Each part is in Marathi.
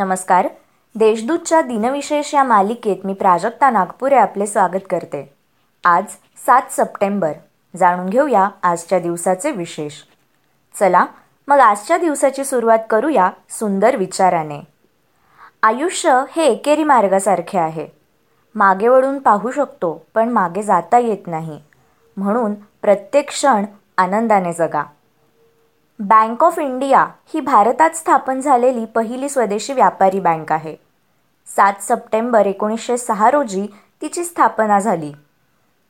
नमस्कार. देशदूतच्या दिनविशेष या मालिकेत मी प्राजक्ता नागपुरे आपले स्वागत करते. आज सात सप्टेंबर. जाणून घेऊया आजच्या दिवसाचे विशेष. चला मग आजच्या दिवसाची सुरुवात करूया सुंदर विचाराने. आयुष्य हे एकेरी मार्गासारखे आहे. मागे वळून पाहू शकतो पण मागे जाता येत नाही. म्हणून प्रत्येक क्षण आनंदाने जगा. बँक ऑफ इंडिया ही भारतात स्थापन झालेली पहिली स्वदेशी व्यापारी बँक आहे. सात सप्टेंबर एकोणीसशे सहा रोजी तिची स्थापना झाली.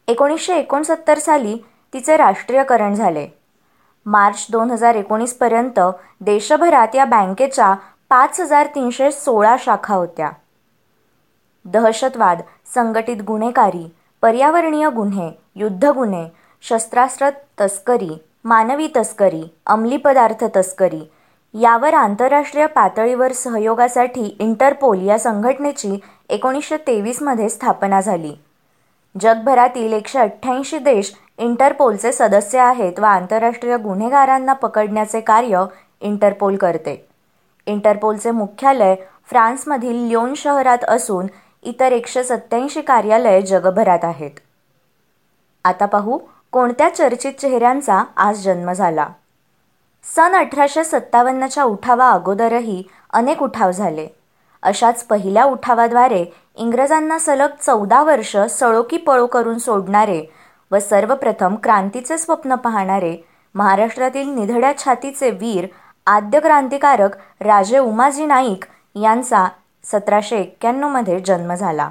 एकोणीसशे एकोणसत्तर साली तिचे राष्ट्रीयकरण झाले. मार्च दोन हजार एकोणीसपर्यंत देशभरात या बँकेच्या पाच हजार तीनशे सोळा शाखा होत्या. दहशतवाद संघटित गुन्हेगारी पर्यावरणीय गुन्हे युद्ध गुन्हे शस्त्रास्त्र तस्करी मानवी तस्करी अंमली पदार्थ तस्करी यावर आंतरराष्ट्रीय पातळीवर सहयोगासाठी इंटरपोल या संघटनेची एकोणीसशे तेवीसमध्ये स्थापना झाली. जगभरातील एकशे अठ्ठ्याऐंशी देश इंटरपोलचे सदस्य आहेत व आंतरराष्ट्रीय गुन्हेगारांना पकडण्याचे कार्य इंटरपोल करते. इंटरपोलचे मुख्यालय फ्रान्समधील ल्योन शहरात असून इतर एकशे सत्याऐंशी कार्यालये जगभरात आहेत. आता पाहू कोणत्या चर्चित चेहऱ्यांचा आज जन्म झाला? सन अठराशे सत्तावन्नच्या उठावा अगोदरही अनेक उठाव झाले. अशाच पहिल्या उठावाद्वारे इंग्रजांना सलग चौदा वर्ष सळोकी पळो करून सोडणारे व सर्वप्रथम क्रांतीचे स्वप्न पाहणारे महाराष्ट्रातील निधड्या छातीचे वीर आद्य क्रांतिकारक राजे उमाजी नाईक यांचा सतराशे एक्क्याण्णवमध्ये जन्म झाला.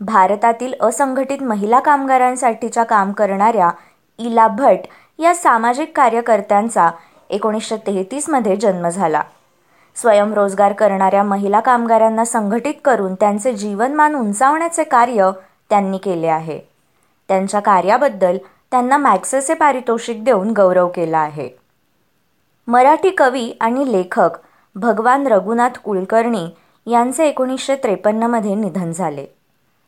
भारतातील असंघटित महिला कामगारांसाठीच्या काम करणाऱ्या इला भट या सामाजिक कार्यकर्त्यांचा एकोणीसशे तेहतीसमध्ये जन्म झाला. स्वयंरोजगार करणाऱ्या महिला कामगारांना संघटित करून त्यांचे जीवनमान उंचावण्याचे कार्य त्यांनी केले आहे. त्यांच्या कार्याबद्दल त्यांना मॅक्सेसे पारितोषिक देऊन गौरव केला आहे. मराठी कवी आणि लेखक भगवान रघुनाथ कुलकर्णी यांचे एकोणीसशे त्रेपन्नमध्ये निधन झाले.